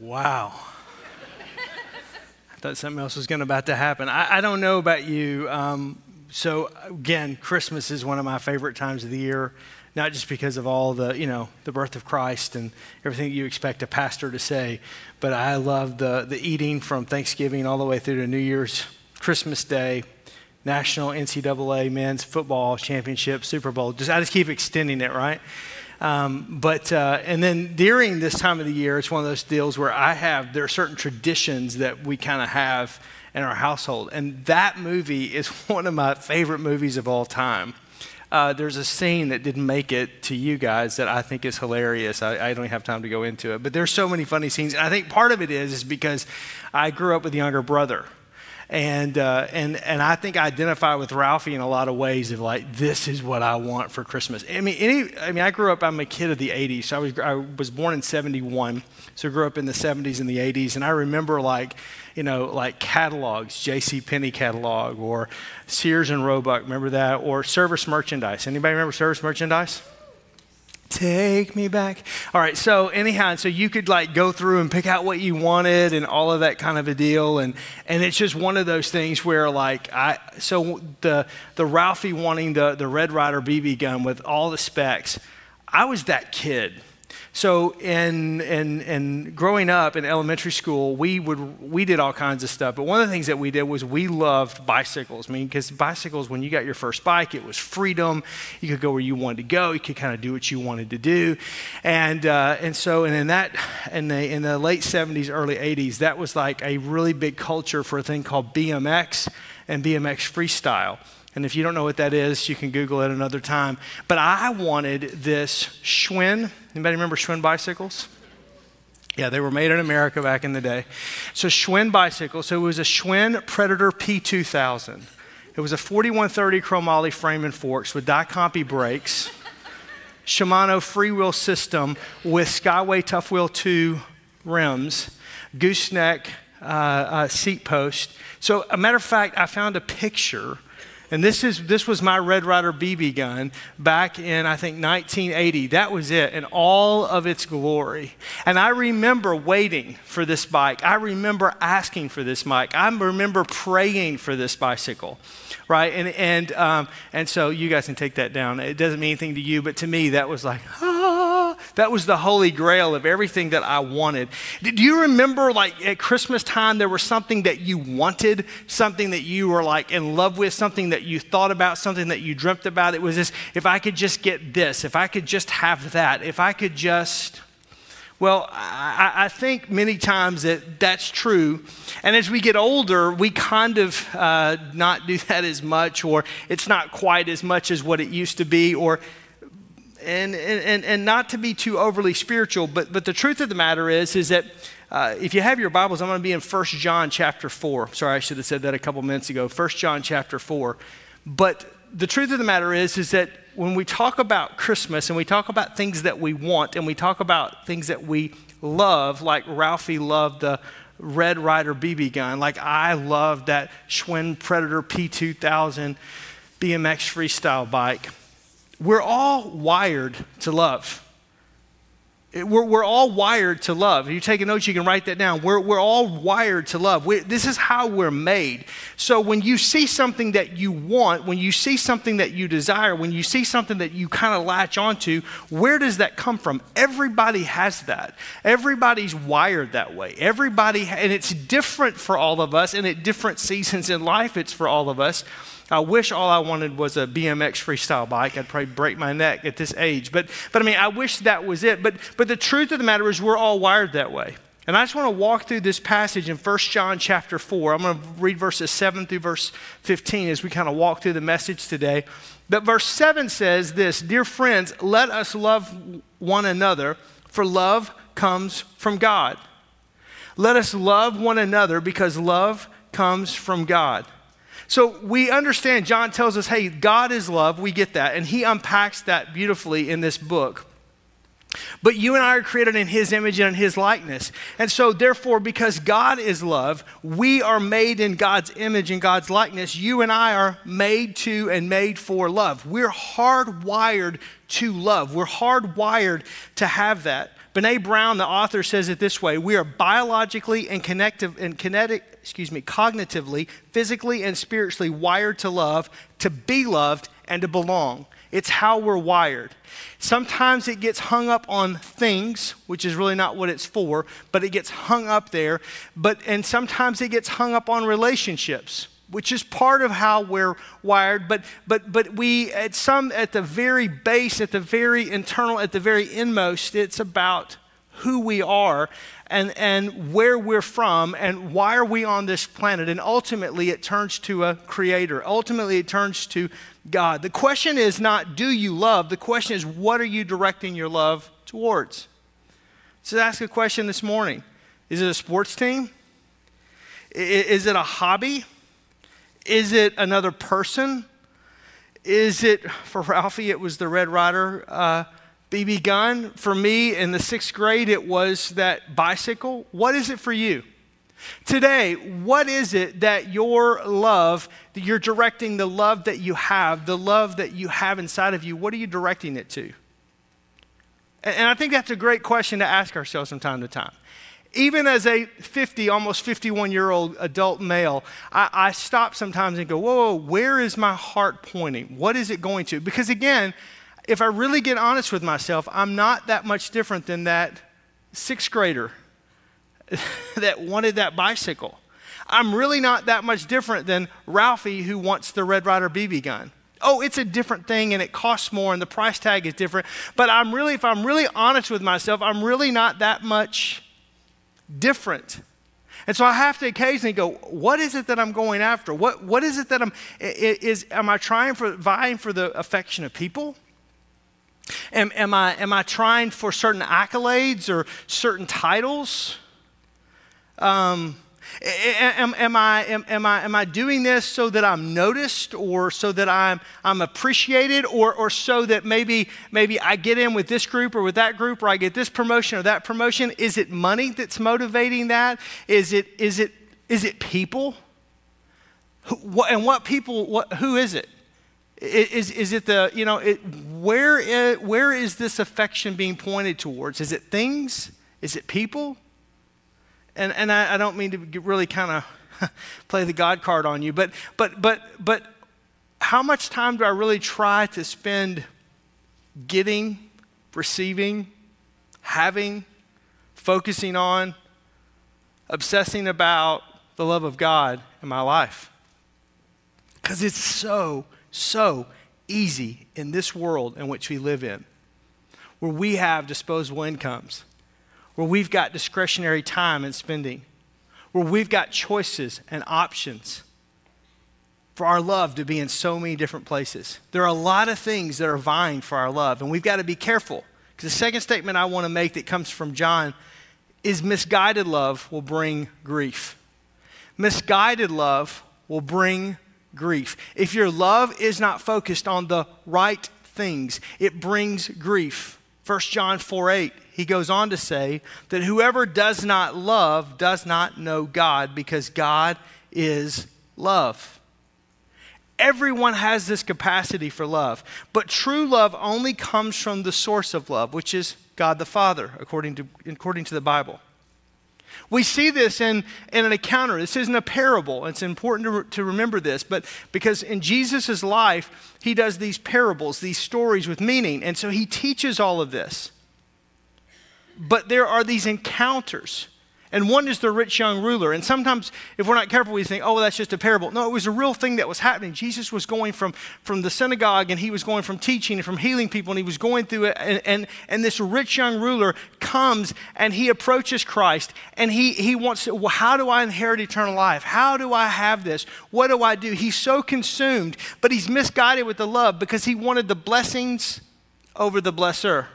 Wow. I thought something else was going about to happen. I, I don't know about you. Um, so again, Christmas is one of my favorite times of the year, not just because of all the, you know, the birth of Christ and everything you expect a pastor to say, but I love the, the eating from Thanksgiving all the way through to New Year's, Christmas Day, National NCAA Men's Football Championship, Super Bowl. Just I just keep extending it, right? Um, but uh, and then during this time of the year, it's one of those deals where I have there are certain traditions that we kind of have in our household, and that movie is one of my favorite movies of all time. Uh, there's a scene that didn't make it to you guys that I think is hilarious. I, I, don't have time to go into it, but there's so many funny scenes. And I think part of it is is because I grew up with a younger brother, and, uh, and, and I think I identify with Ralphie in a lot of ways of like, this is what I want for Christmas. I mean, any, I mean, I grew up, I'm a kid of the 80s. So I was, I was born in 71. So I grew up in the 70s and the 80s. And I remember like, you know, like catalogs, J.C. Penney catalog or Sears and Roebuck, remember that? Or service merchandise. Anybody remember service merchandise? Take me back. All right, so anyhow, so you could like go through and pick out what you wanted and all of that kind of a deal. And, and it's just one of those things where like I, so the, the Ralphie wanting the, the Red Ryder BB gun with all the specs, I was that kid so in, in, in growing up in elementary school, we, would, we did all kinds of stuff. But one of the things that we did was we loved bicycles. I mean, because bicycles, when you got your first bike, it was freedom. You could go where you wanted to go. You could kind of do what you wanted to do. And, uh, and so, and in that, in the, in the late 70s, early 80s, that was like a really big culture for a thing called BMX and BMX freestyle. And if you don't know what that is, you can Google it another time. But I wanted this Schwinn. Anybody remember Schwinn bicycles? Yeah, they were made in America back in the day. So Schwinn bicycle. So it was a Schwinn Predator P2000. It was a 4130 chromoly frame and forks with Dia-Compe brakes, Shimano freewheel system with Skyway Tuff Wheel 2 rims, gooseneck uh, uh, seat post. So, a matter of fact, I found a picture and this, is, this was my Red Ryder BB gun back in, I think, 1980. That was it in all of its glory. And I remember waiting for this bike. I remember asking for this bike. I remember praying for this bicycle, right? And, and, um, and so you guys can take that down. It doesn't mean anything to you, but to me, that was like, ah that was the holy grail of everything that I wanted. Do you remember, like, at Christmas time, there was something that you wanted, something that you were, like, in love with, something that you thought about, something that you dreamt about? It was this if I could just get this, if I could just have that, if I could just. Well, I, I, think many times that that's true. And as we get older, we kind of uh, not do that as much, or it's not quite as much as what it used to be, or and, and, and not to be too overly spiritual, but, but the truth of the matter is, is that uh, if you have your Bibles, I'm going to be in 1 John chapter 4. Sorry, I should have said that a couple minutes ago. 1 John chapter 4. But the truth of the matter is, is that when we talk about Christmas and we talk about things that we want and we talk about things that we love, like Ralphie loved the Red Ryder BB gun, like I loved that Schwinn Predator P2000 BMX freestyle bike we're all wired to love. We're, we're all wired to love. If you take a note, you can write that down. We're, we're all wired to love. we this is how we're made. So when you see something that you want, when you see something that you desire, when you see something that you kind of latch onto, where does that come from? Everybody has that. Everybody's wired that way. Everybody, and it's different for all of us, and at different seasons in life, it's for all of us. I wish all I wanted was a BMX freestyle bike. I'd probably break my neck at this age. But, but I mean, I wish that was it. But, but the truth of the matter is, we're all wired that way. And I just want to walk through this passage in 1 John chapter 4. I'm going to read verses 7 through verse 15 as we kind of walk through the message today. But verse 7 says this Dear friends, let us love one another, for love comes from God. Let us love one another because love comes from God. So we understand, John tells us, hey, God is love. We get that. And he unpacks that beautifully in this book. But you and I are created in his image and in his likeness. And so, therefore, because God is love, we are made in God's image and God's likeness. You and I are made to and made for love. We're hardwired to love. We're hardwired to have that. Brene Brown, the author, says it this way We are biologically and, connective, and kinetic, excuse me, cognitively, physically, and spiritually wired to love, to be loved, and to belong. It's how we're wired. Sometimes it gets hung up on things, which is really not what it's for, but it gets hung up there. But and sometimes it gets hung up on relationships, which is part of how we're wired. But but but we at some at the very base, at the very internal, at the very inmost, it's about who we are and, and where we're from and why are we on this planet. And ultimately, it turns to a creator. Ultimately, it turns to God. The question is not, do you love? The question is, what are you directing your love towards? So ask a question this morning Is it a sports team? Is it a hobby? Is it another person? Is it, for Ralphie, it was the Red Ryder uh, BB gun. For me, in the sixth grade, it was that bicycle. What is it for you? Today, what is it that your love, that you're directing the love that you have, the love that you have inside of you, what are you directing it to? And I think that's a great question to ask ourselves from time to time. Even as a 50, almost 51 year old adult male, I, I stop sometimes and go, whoa, whoa, where is my heart pointing? What is it going to? Because again, if I really get honest with myself, I'm not that much different than that sixth grader that wanted that bicycle. I'm really not that much different than Ralphie who wants the Red Ryder BB gun. Oh, it's a different thing and it costs more and the price tag is different. But I'm really, if I'm really honest with myself, I'm really not that much different. And so I have to occasionally go, what is it that I'm going after? What, what is it that I'm, is, am I trying for, vying for the affection of people? Am, am, I, am I trying for certain accolades or certain titles? Um, am, am, I, am, am, I, am I doing this so that I'm noticed or so that I'm, I'm appreciated or, or so that maybe, maybe I get in with this group or with that group or I get this promotion or that promotion? Is it money that's motivating that? Is it, is it, is it people? Who, what, and what people, what, who is it? Is, is it the, you know, it, where, is, where is this affection being pointed towards? Is it things? Is it people? And, and I, I don't mean to really kind of play the God card on you, but, but, but, but how much time do I really try to spend getting, receiving, having, focusing on, obsessing about the love of God in my life? Because it's so so easy in this world in which we live in, where we have disposable incomes, where we've got discretionary time and spending, where we've got choices and options for our love to be in so many different places. There are a lot of things that are vying for our love, and we've got to be careful. Because the second statement I want to make that comes from John is misguided love will bring grief. Misguided love will bring grief. If your love is not focused on the right things, it brings grief. 1 John 4 8, he goes on to say that whoever does not love does not know God because God is love. Everyone has this capacity for love, but true love only comes from the source of love, which is God the Father, according to, according to the Bible. We see this in, in an encounter. This isn't a parable. It's important to, to remember this, but because in Jesus' life, he does these parables, these stories with meaning. And so he teaches all of this. But there are these encounters and one is the rich young ruler. And sometimes, if we're not careful, we think, oh, well, that's just a parable. No, it was a real thing that was happening. Jesus was going from, from the synagogue and he was going from teaching and from healing people and he was going through it. And, and, and this rich young ruler comes and he approaches Christ and he, he wants to, well, how do I inherit eternal life? How do I have this? What do I do? He's so consumed, but he's misguided with the love because he wanted the blessings over the blesser.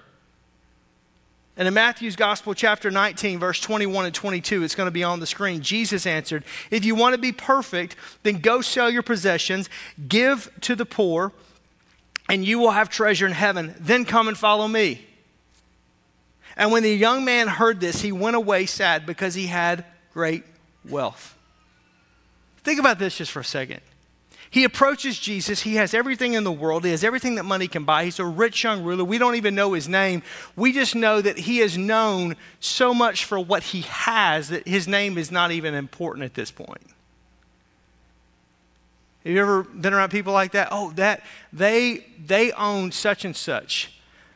And in Matthew's Gospel, chapter 19, verse 21 and 22, it's going to be on the screen. Jesus answered, If you want to be perfect, then go sell your possessions, give to the poor, and you will have treasure in heaven. Then come and follow me. And when the young man heard this, he went away sad because he had great wealth. Think about this just for a second. He approaches Jesus. He has everything in the world. He has everything that money can buy. He's a rich young ruler. We don't even know his name. We just know that he is known so much for what he has that his name is not even important at this point. Have you ever been around people like that? Oh, that they they own such and such.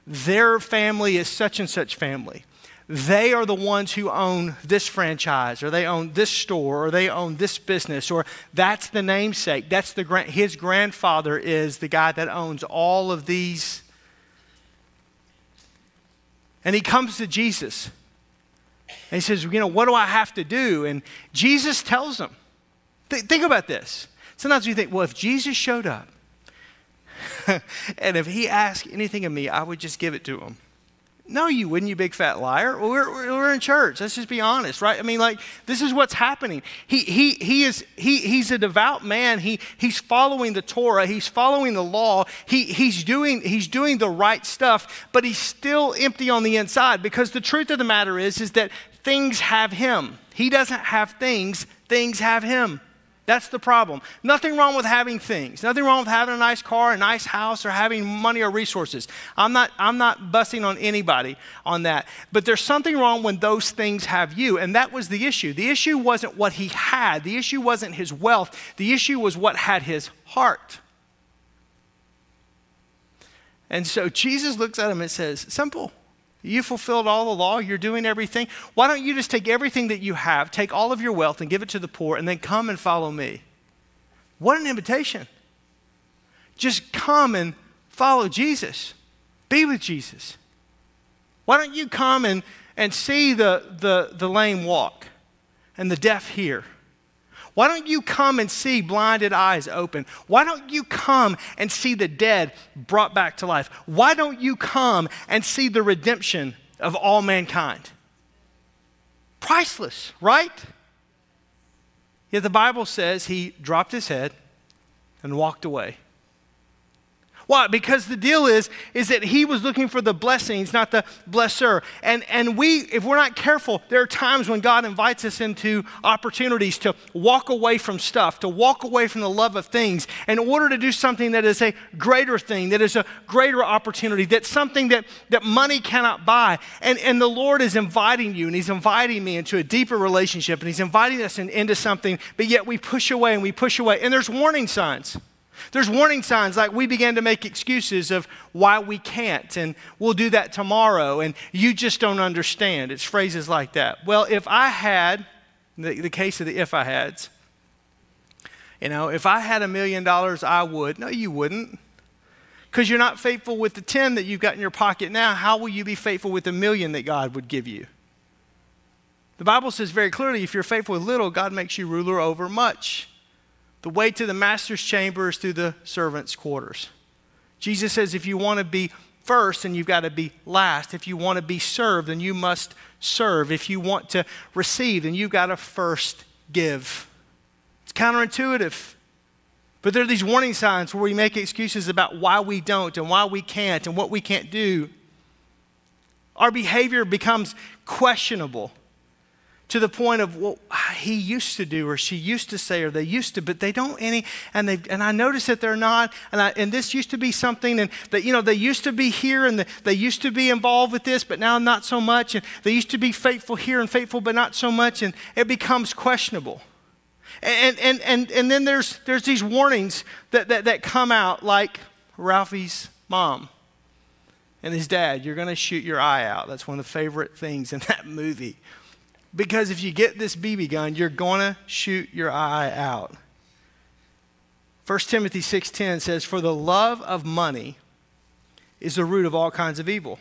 Their family is such and such family they are the ones who own this franchise or they own this store or they own this business or that's the namesake. That's the grand, his grandfather is the guy that owns all of these. And he comes to jesus. And he says you know what do i have to do? And jesus tells him Th- think about this. Sometimes you think well if jesus showed up and if he asked anything of me i would just give it to him no, you wouldn't, you big fat liar. We're, we're in church. Let's just be honest, right? I mean, like, this is what's happening. He, he, he is, he, he's a devout man. He, he's following the Torah. He's following the law. He, he's, doing, he's doing the right stuff, but he's still empty on the inside because the truth of the matter is, is that things have him. He doesn't have things, things have him. That's the problem. Nothing wrong with having things. Nothing wrong with having a nice car, a nice house, or having money or resources. I'm not, I'm not busting on anybody on that. But there's something wrong when those things have you. And that was the issue. The issue wasn't what he had, the issue wasn't his wealth, the issue was what had his heart. And so Jesus looks at him and says, Simple. You fulfilled all the law, you're doing everything. Why don't you just take everything that you have, take all of your wealth, and give it to the poor, and then come and follow me? What an invitation. Just come and follow Jesus, be with Jesus. Why don't you come and, and see the, the, the lame walk and the deaf hear? Why don't you come and see blinded eyes open? Why don't you come and see the dead brought back to life? Why don't you come and see the redemption of all mankind? Priceless, right? Yet the Bible says he dropped his head and walked away. Why? Because the deal is, is that he was looking for the blessings, not the blesser. And, and we, if we're not careful, there are times when God invites us into opportunities to walk away from stuff, to walk away from the love of things in order to do something that is a greater thing, that is a greater opportunity, that's something that, that money cannot buy. And, and the Lord is inviting you, and he's inviting me into a deeper relationship, and he's inviting us in, into something, but yet we push away and we push away. And there's warning signs. There's warning signs like we begin to make excuses of why we can't, and we'll do that tomorrow, and you just don't understand. It's phrases like that. Well, if I had, the, the case of the if I hads, you know, if I had a million dollars, I would. No, you wouldn't. Because you're not faithful with the 10 that you've got in your pocket now. How will you be faithful with the million that God would give you? The Bible says very clearly if you're faithful with little, God makes you ruler over much. The way to the master's chamber is through the servant's quarters. Jesus says if you want to be first, then you've got to be last. If you want to be served, then you must serve. If you want to receive, then you've got to first give. It's counterintuitive. But there are these warning signs where we make excuses about why we don't and why we can't and what we can't do. Our behavior becomes questionable to the point of well he used to do or she used to say or they used to but they don't any and they and i notice that they're not and I, and this used to be something and that you know they used to be here and the, they used to be involved with this but now not so much and they used to be faithful here and faithful but not so much and it becomes questionable. And and and, and then there's there's these warnings that, that that come out like ralphie's mom and his dad you're going to shoot your eye out. That's one of the favorite things in that movie because if you get this BB gun, you're going to shoot your eye out. 1 Timothy 6:10 says, "For the love of money is the root of all kinds of evil."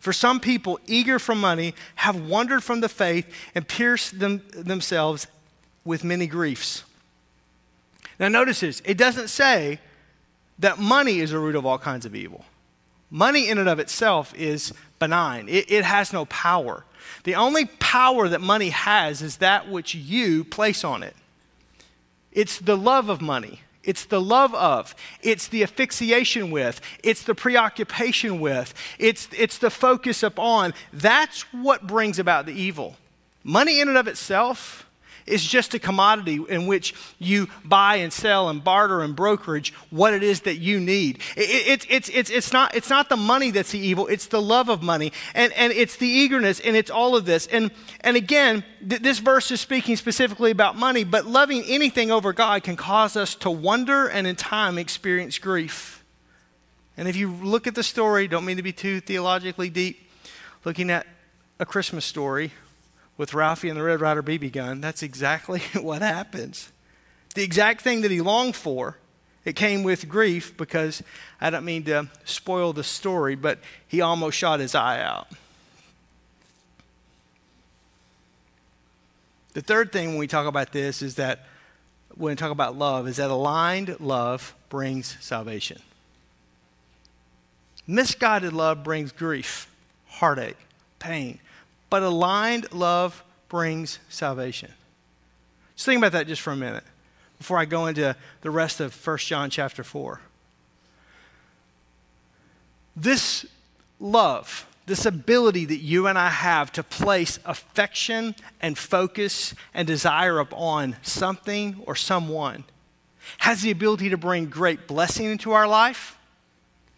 For some people eager for money have wandered from the faith and pierced them, themselves with many griefs. Now notice this, it doesn't say that money is the root of all kinds of evil. Money in and of itself is benign. It, it has no power. The only power that money has is that which you place on it. It's the love of money. It's the love of. It's the asphyxiation with. It's the preoccupation with. It's, it's the focus upon. That's what brings about the evil. Money in and of itself is just a commodity in which you buy and sell and barter and brokerage what it is that you need. It, it, it's, it's, it's, not, it's not the money that's the evil, it's the love of money. And, and it's the eagerness and it's all of this. And, and again, th- this verse is speaking specifically about money, but loving anything over God can cause us to wonder and in time experience grief. And if you look at the story, don't mean to be too theologically deep, looking at a Christmas story, with Ralphie and the Red Ryder BB gun, that's exactly what happens. The exact thing that he longed for, it came with grief because I don't mean to spoil the story, but he almost shot his eye out. The third thing when we talk about this is that when we talk about love, is that aligned love brings salvation. Misguided love brings grief, heartache, pain. But aligned love brings salvation. Just think about that just for a minute before I go into the rest of 1 John chapter 4. This love, this ability that you and I have to place affection and focus and desire upon something or someone has the ability to bring great blessing into our life,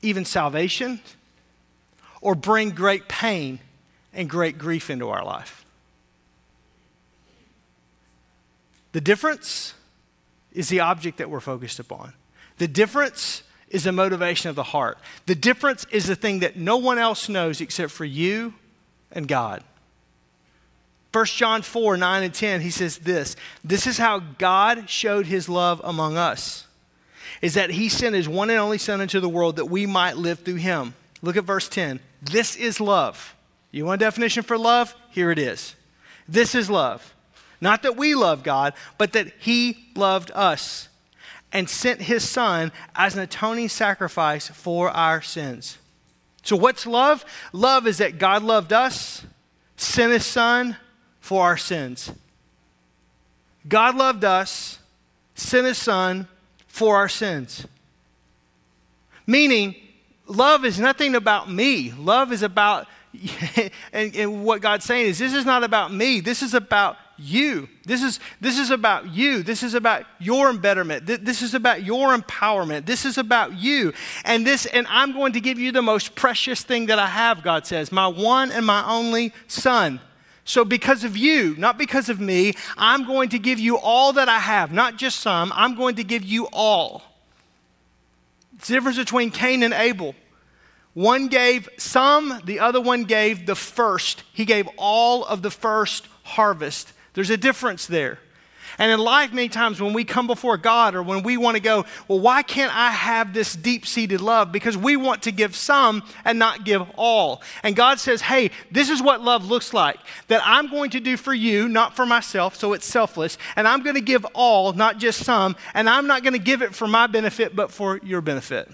even salvation, or bring great pain and great grief into our life. The difference is the object that we're focused upon. The difference is the motivation of the heart. The difference is the thing that no one else knows except for you and God. 1 John 4 9 and 10, he says this This is how God showed his love among us, is that he sent his one and only Son into the world that we might live through him. Look at verse 10. This is love you want a definition for love? Here it is. This is love. Not that we love God, but that He loved us and sent His Son as an atoning sacrifice for our sins. So, what's love? Love is that God loved us, sent His Son for our sins. God loved us, sent His Son for our sins. Meaning, love is nothing about me, love is about and, and what God's saying is, this is not about me. This is about you. This is, this is about you. This is about your betterment. This is about your empowerment. This is about you. And this, and I'm going to give you the most precious thing that I have, God says, my one and my only son. So, because of you, not because of me, I'm going to give you all that I have, not just some. I'm going to give you all. It's the difference between Cain and Abel. One gave some, the other one gave the first. He gave all of the first harvest. There's a difference there. And in life, many times when we come before God or when we want to go, well, why can't I have this deep seated love? Because we want to give some and not give all. And God says, hey, this is what love looks like that I'm going to do for you, not for myself, so it's selfless. And I'm going to give all, not just some. And I'm not going to give it for my benefit, but for your benefit.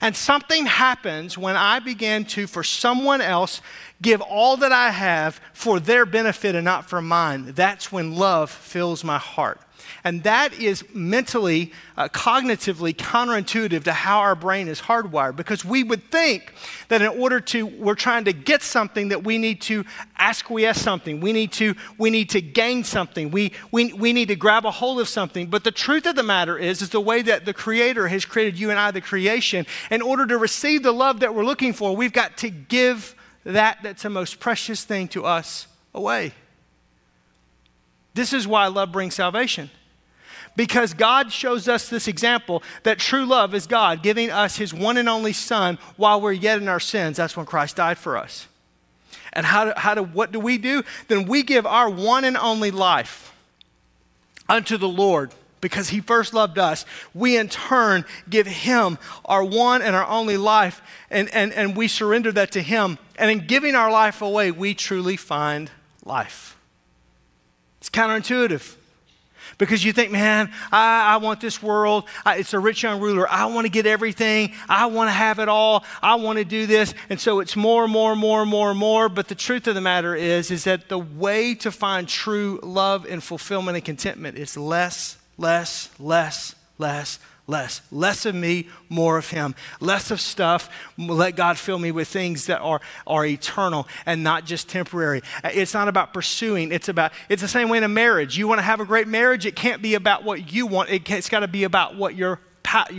And something happens when I begin to, for someone else, give all that I have for their benefit and not for mine. That's when love fills my heart. And that is mentally, uh, cognitively counterintuitive to how our brain is hardwired because we would think that in order to, we're trying to get something that we need to acquiesce something. We need to, we need to gain something. We, we, we need to grab a hold of something. But the truth of the matter is, is the way that the Creator has created you and I, the creation, in order to receive the love that we're looking for, we've got to give that that's the most precious thing to us away. This is why love brings salvation because God shows us this example that true love is God giving us his one and only Son while we're yet in our sins. That's when Christ died for us. And how do, how do, what do we do? Then we give our one and only life unto the Lord because he first loved us. We in turn give him our one and our only life, and, and, and we surrender that to him. And in giving our life away, we truly find life. It's counterintuitive. Because you think, man, I, I want this world. I, it's a rich young ruler. I want to get everything. I want to have it all. I want to do this. And so it's more, more, more, more, more. But the truth of the matter is, is that the way to find true love and fulfillment and contentment is less, less, less, less, less. Less of me, more of Him. Less of stuff. Let God fill me with things that are, are eternal and not just temporary. It's not about pursuing. It's about, it's the same way in a marriage. You want to have a great marriage, it can't be about what you want, it it's got to be about what your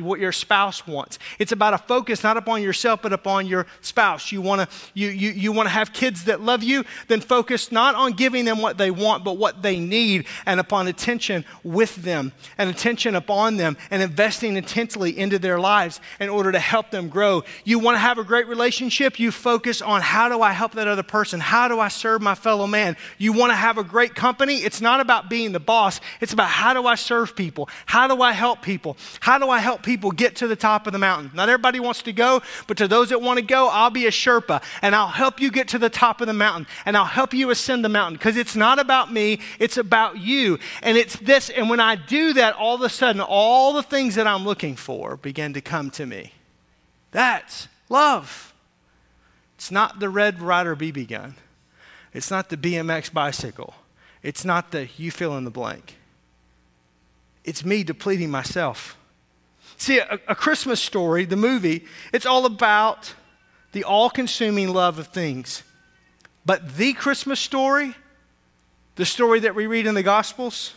what your spouse wants. It's about a focus not upon yourself, but upon your spouse. You want to you, you, you want to have kids that love you, then focus not on giving them what they want, but what they need, and upon attention with them, and attention upon them, and investing intensely into their lives in order to help them grow. You want to have a great relationship, you focus on how do I help that other person? How do I serve my fellow man? You want to have a great company, it's not about being the boss, it's about how do I serve people? How do I help people? How do I help people get to the top of the mountain. Not everybody wants to go, but to those that want to go, I'll be a Sherpa and I'll help you get to the top of the mountain and I'll help you ascend the mountain because it's not about me, it's about you. And it's this, and when I do that, all of a sudden, all the things that I'm looking for begin to come to me. That's love. It's not the Red Ryder BB gun. It's not the BMX bicycle. It's not the you fill in the blank. It's me depleting myself See, a, a Christmas story, the movie, it's all about the all consuming love of things. But the Christmas story, the story that we read in the Gospels,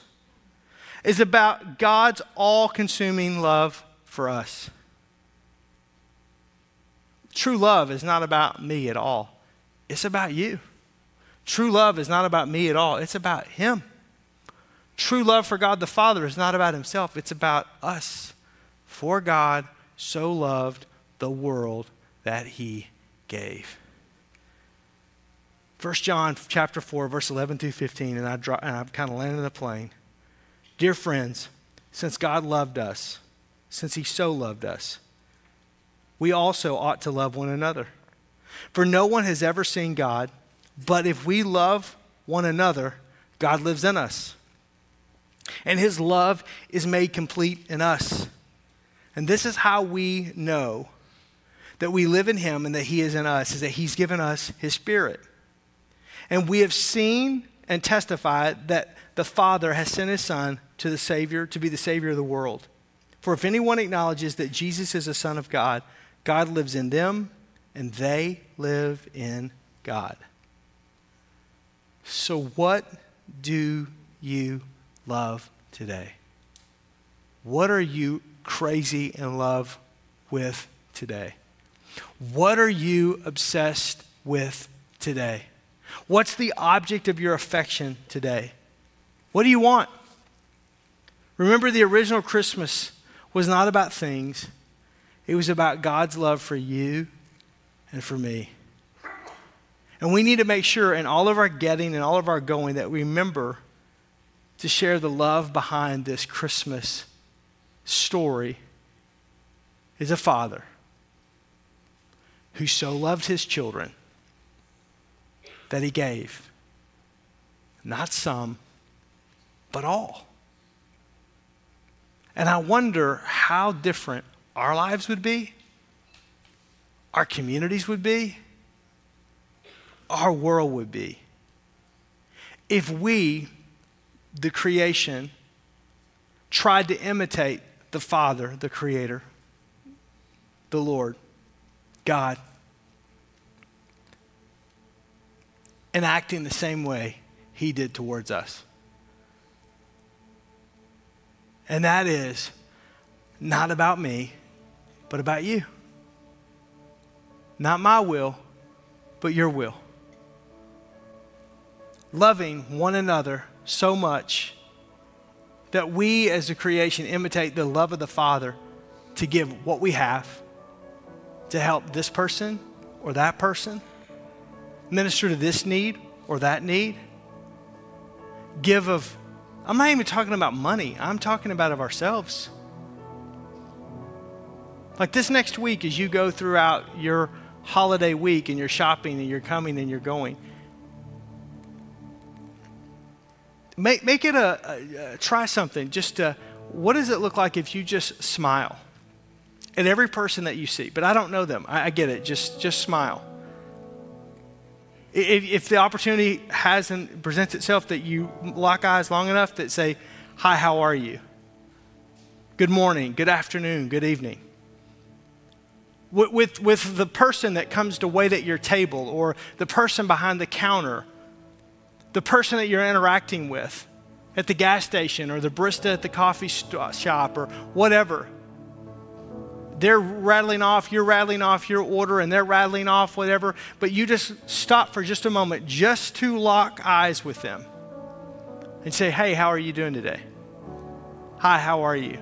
is about God's all consuming love for us. True love is not about me at all, it's about you. True love is not about me at all, it's about Him. True love for God the Father is not about Himself, it's about us. For God so loved the world that he gave. 1 John chapter 4, verse 11 through 15, and I, draw, and I kind of landed the plane. Dear friends, since God loved us, since he so loved us, we also ought to love one another. For no one has ever seen God, but if we love one another, God lives in us. And his love is made complete in us and this is how we know that we live in him and that he is in us, is that he's given us his spirit. And we have seen and testified that the Father has sent his Son to the Savior, to be the Savior of the world. For if anyone acknowledges that Jesus is the Son of God, God lives in them and they live in God. So, what do you love today? What are you crazy in love with today? What are you obsessed with today? What's the object of your affection today? What do you want? Remember, the original Christmas was not about things, it was about God's love for you and for me. And we need to make sure in all of our getting and all of our going that we remember to share the love behind this Christmas story is a father who so loved his children that he gave not some, but all. And I wonder how different our lives would be, our communities would be, our world would be if we, the creation, tried to imitate the Father, the Creator, the Lord, God, and acting the same way He did towards us. And that is not about me, but about you. Not my will, but your will. Loving one another so much that we as a creation imitate the love of the Father to give what we have to help this person or that person, minister to this need or that need. Give of, I'm not even talking about money, I'm talking about of ourselves. Like this next week, as you go throughout your holiday week and you're shopping and you're coming and you're going, Make, make it a, a, a try something. Just uh, what does it look like if you just smile at every person that you see? But I don't know them. I, I get it. Just, just smile. If, if the opportunity has and presents itself that you lock eyes long enough that say, Hi, how are you? good morning, good afternoon, good evening. With, with, with the person that comes to wait at your table or the person behind the counter, the person that you're interacting with at the gas station or the barista at the coffee shop or whatever. They're rattling off, you're rattling off your order, and they're rattling off whatever, but you just stop for just a moment just to lock eyes with them and say, Hey, how are you doing today? Hi, how are you?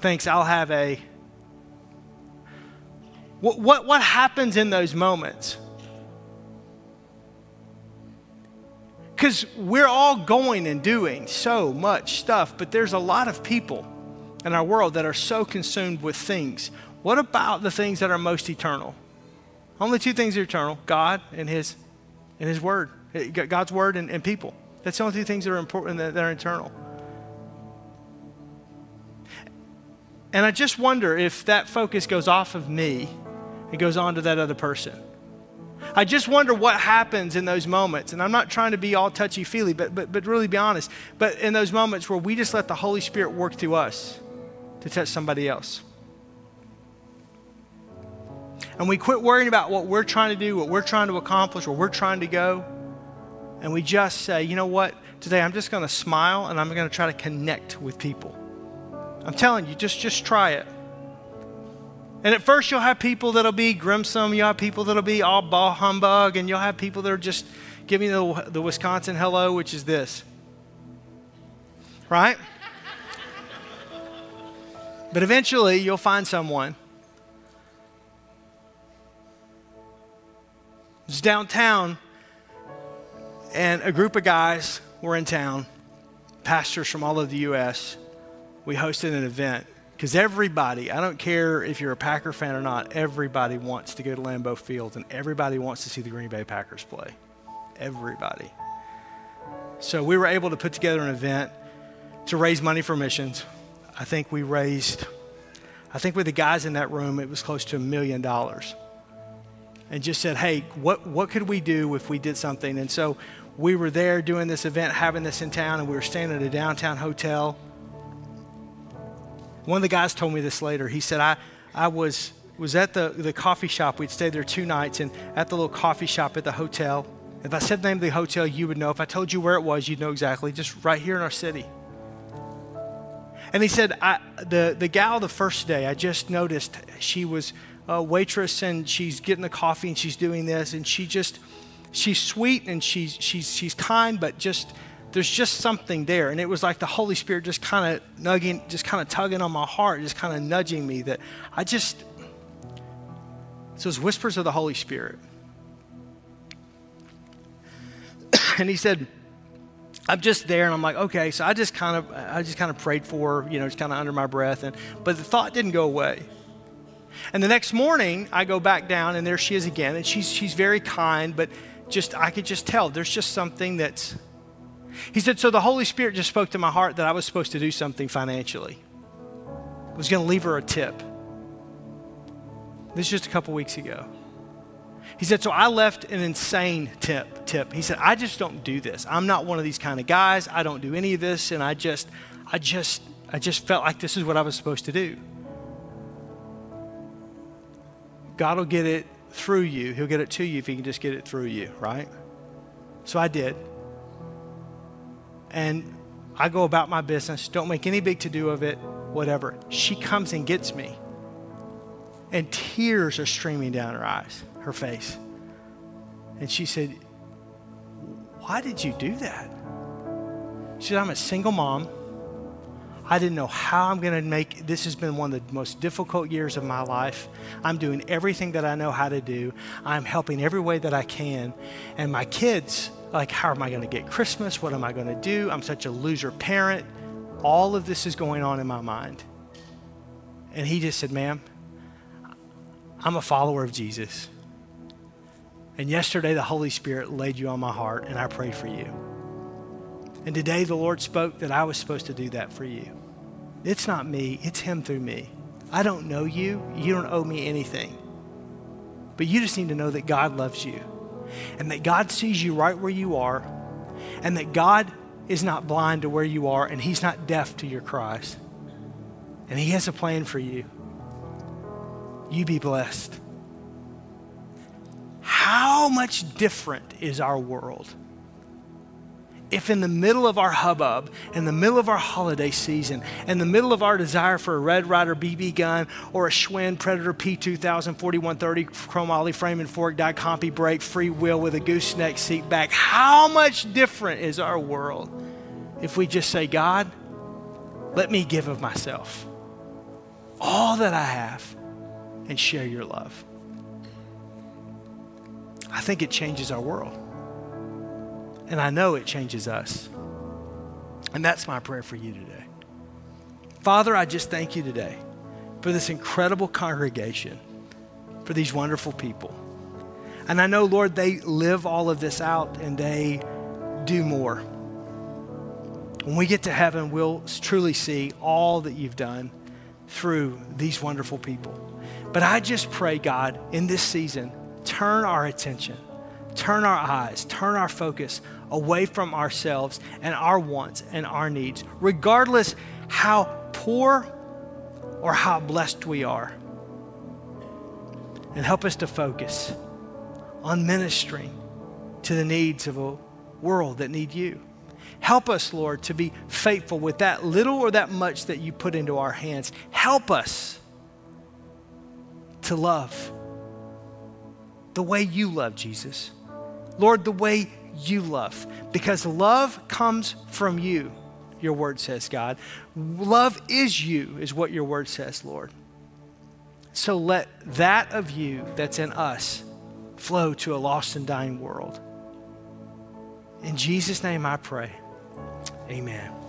Thanks, I'll have a. What, what, what happens in those moments? Because we're all going and doing so much stuff, but there's a lot of people in our world that are so consumed with things. What about the things that are most eternal? Only two things are eternal God and His, and his Word. God's Word and, and people. That's the only two things that are important that, are eternal. And I just wonder if that focus goes off of me and goes on to that other person. I just wonder what happens in those moments. And I'm not trying to be all touchy feely, but, but, but really be honest. But in those moments where we just let the Holy Spirit work through us to touch somebody else. And we quit worrying about what we're trying to do, what we're trying to accomplish, where we're trying to go. And we just say, you know what? Today I'm just going to smile and I'm going to try to connect with people. I'm telling you, just, just try it. And at first, you'll have people that'll be grimsome. You'll have people that'll be all ball humbug. And you'll have people that are just giving the, the Wisconsin hello, which is this. Right? but eventually, you'll find someone. It's downtown, and a group of guys were in town, pastors from all over the U.S. We hosted an event because everybody, I don't care if you're a Packer fan or not, everybody wants to go to Lambeau Field and everybody wants to see the Green Bay Packers play. Everybody. So we were able to put together an event to raise money for missions. I think we raised, I think with the guys in that room, it was close to a million dollars. And just said, hey, what, what could we do if we did something? And so we were there doing this event, having this in town, and we were staying at a downtown hotel. One of the guys told me this later. He said, I, I was, was at the, the coffee shop. We'd stayed there two nights, and at the little coffee shop at the hotel. If I said the name of the hotel, you would know. If I told you where it was, you'd know exactly, just right here in our city. And he said, I, the, the gal the first day, I just noticed she was a waitress and she's getting the coffee and she's doing this, and she just, she's sweet and she's, she's, she's kind, but just, there's just something there. And it was like the Holy Spirit just kind of nugging, just kind of tugging on my heart, just kind of nudging me that I just, so it's whispers of the Holy Spirit. and he said, I'm just there and I'm like, okay, so I just kind of, I just kind of prayed for you know, just kind of under my breath. And, but the thought didn't go away. And the next morning I go back down and there she is again. And she's, she's very kind, but just, I could just tell there's just something that's, he said, So the Holy Spirit just spoke to my heart that I was supposed to do something financially. I was going to leave her a tip. This is just a couple weeks ago. He said, So I left an insane tip. tip. He said, I just don't do this. I'm not one of these kind of guys. I don't do any of this. And I just, I just, I just felt like this is what I was supposed to do. God will get it through you. He'll get it to you if he can just get it through you, right? So I did and I go about my business, don't make any big to do of it, whatever. She comes and gets me. And tears are streaming down her eyes, her face. And she said, Why did you do that? She said, I'm a single mom. I didn't know how I'm going to make this has been one of the most difficult years of my life. I'm doing everything that I know how to do. I'm helping every way that I can. And my kids like, how am I going to get Christmas? What am I going to do? I'm such a loser parent. All of this is going on in my mind. And he just said, Ma'am, I'm a follower of Jesus. And yesterday, the Holy Spirit laid you on my heart, and I prayed for you. And today, the Lord spoke that I was supposed to do that for you. It's not me, it's Him through me. I don't know you, you don't owe me anything. But you just need to know that God loves you and that God sees you right where you are, and that God is not blind to where you are, and He's not deaf to your cries. And He has a plan for you. You be blessed. How much different is our world? If in the middle of our hubbub, in the middle of our holiday season, in the middle of our desire for a Red Ryder BB gun or a Schwinn Predator P2000 4130 chromoly frame and fork Dia-Compe brake free wheel with a gooseneck seat back, how much different is our world if we just say, God, let me give of myself, all that I have, and share your love? I think it changes our world. And I know it changes us. And that's my prayer for you today. Father, I just thank you today for this incredible congregation, for these wonderful people. And I know, Lord, they live all of this out and they do more. When we get to heaven, we'll truly see all that you've done through these wonderful people. But I just pray, God, in this season, turn our attention, turn our eyes, turn our focus away from ourselves and our wants and our needs, regardless how poor or how blessed we are. And help us to focus on ministering to the needs of a world that need you. Help us, Lord, to be faithful with that little or that much that you put into our hands. Help us to love the way you love, Jesus. Lord, the way you love because love comes from you, your word says, God. Love is you, is what your word says, Lord. So let that of you that's in us flow to a lost and dying world. In Jesus' name I pray. Amen.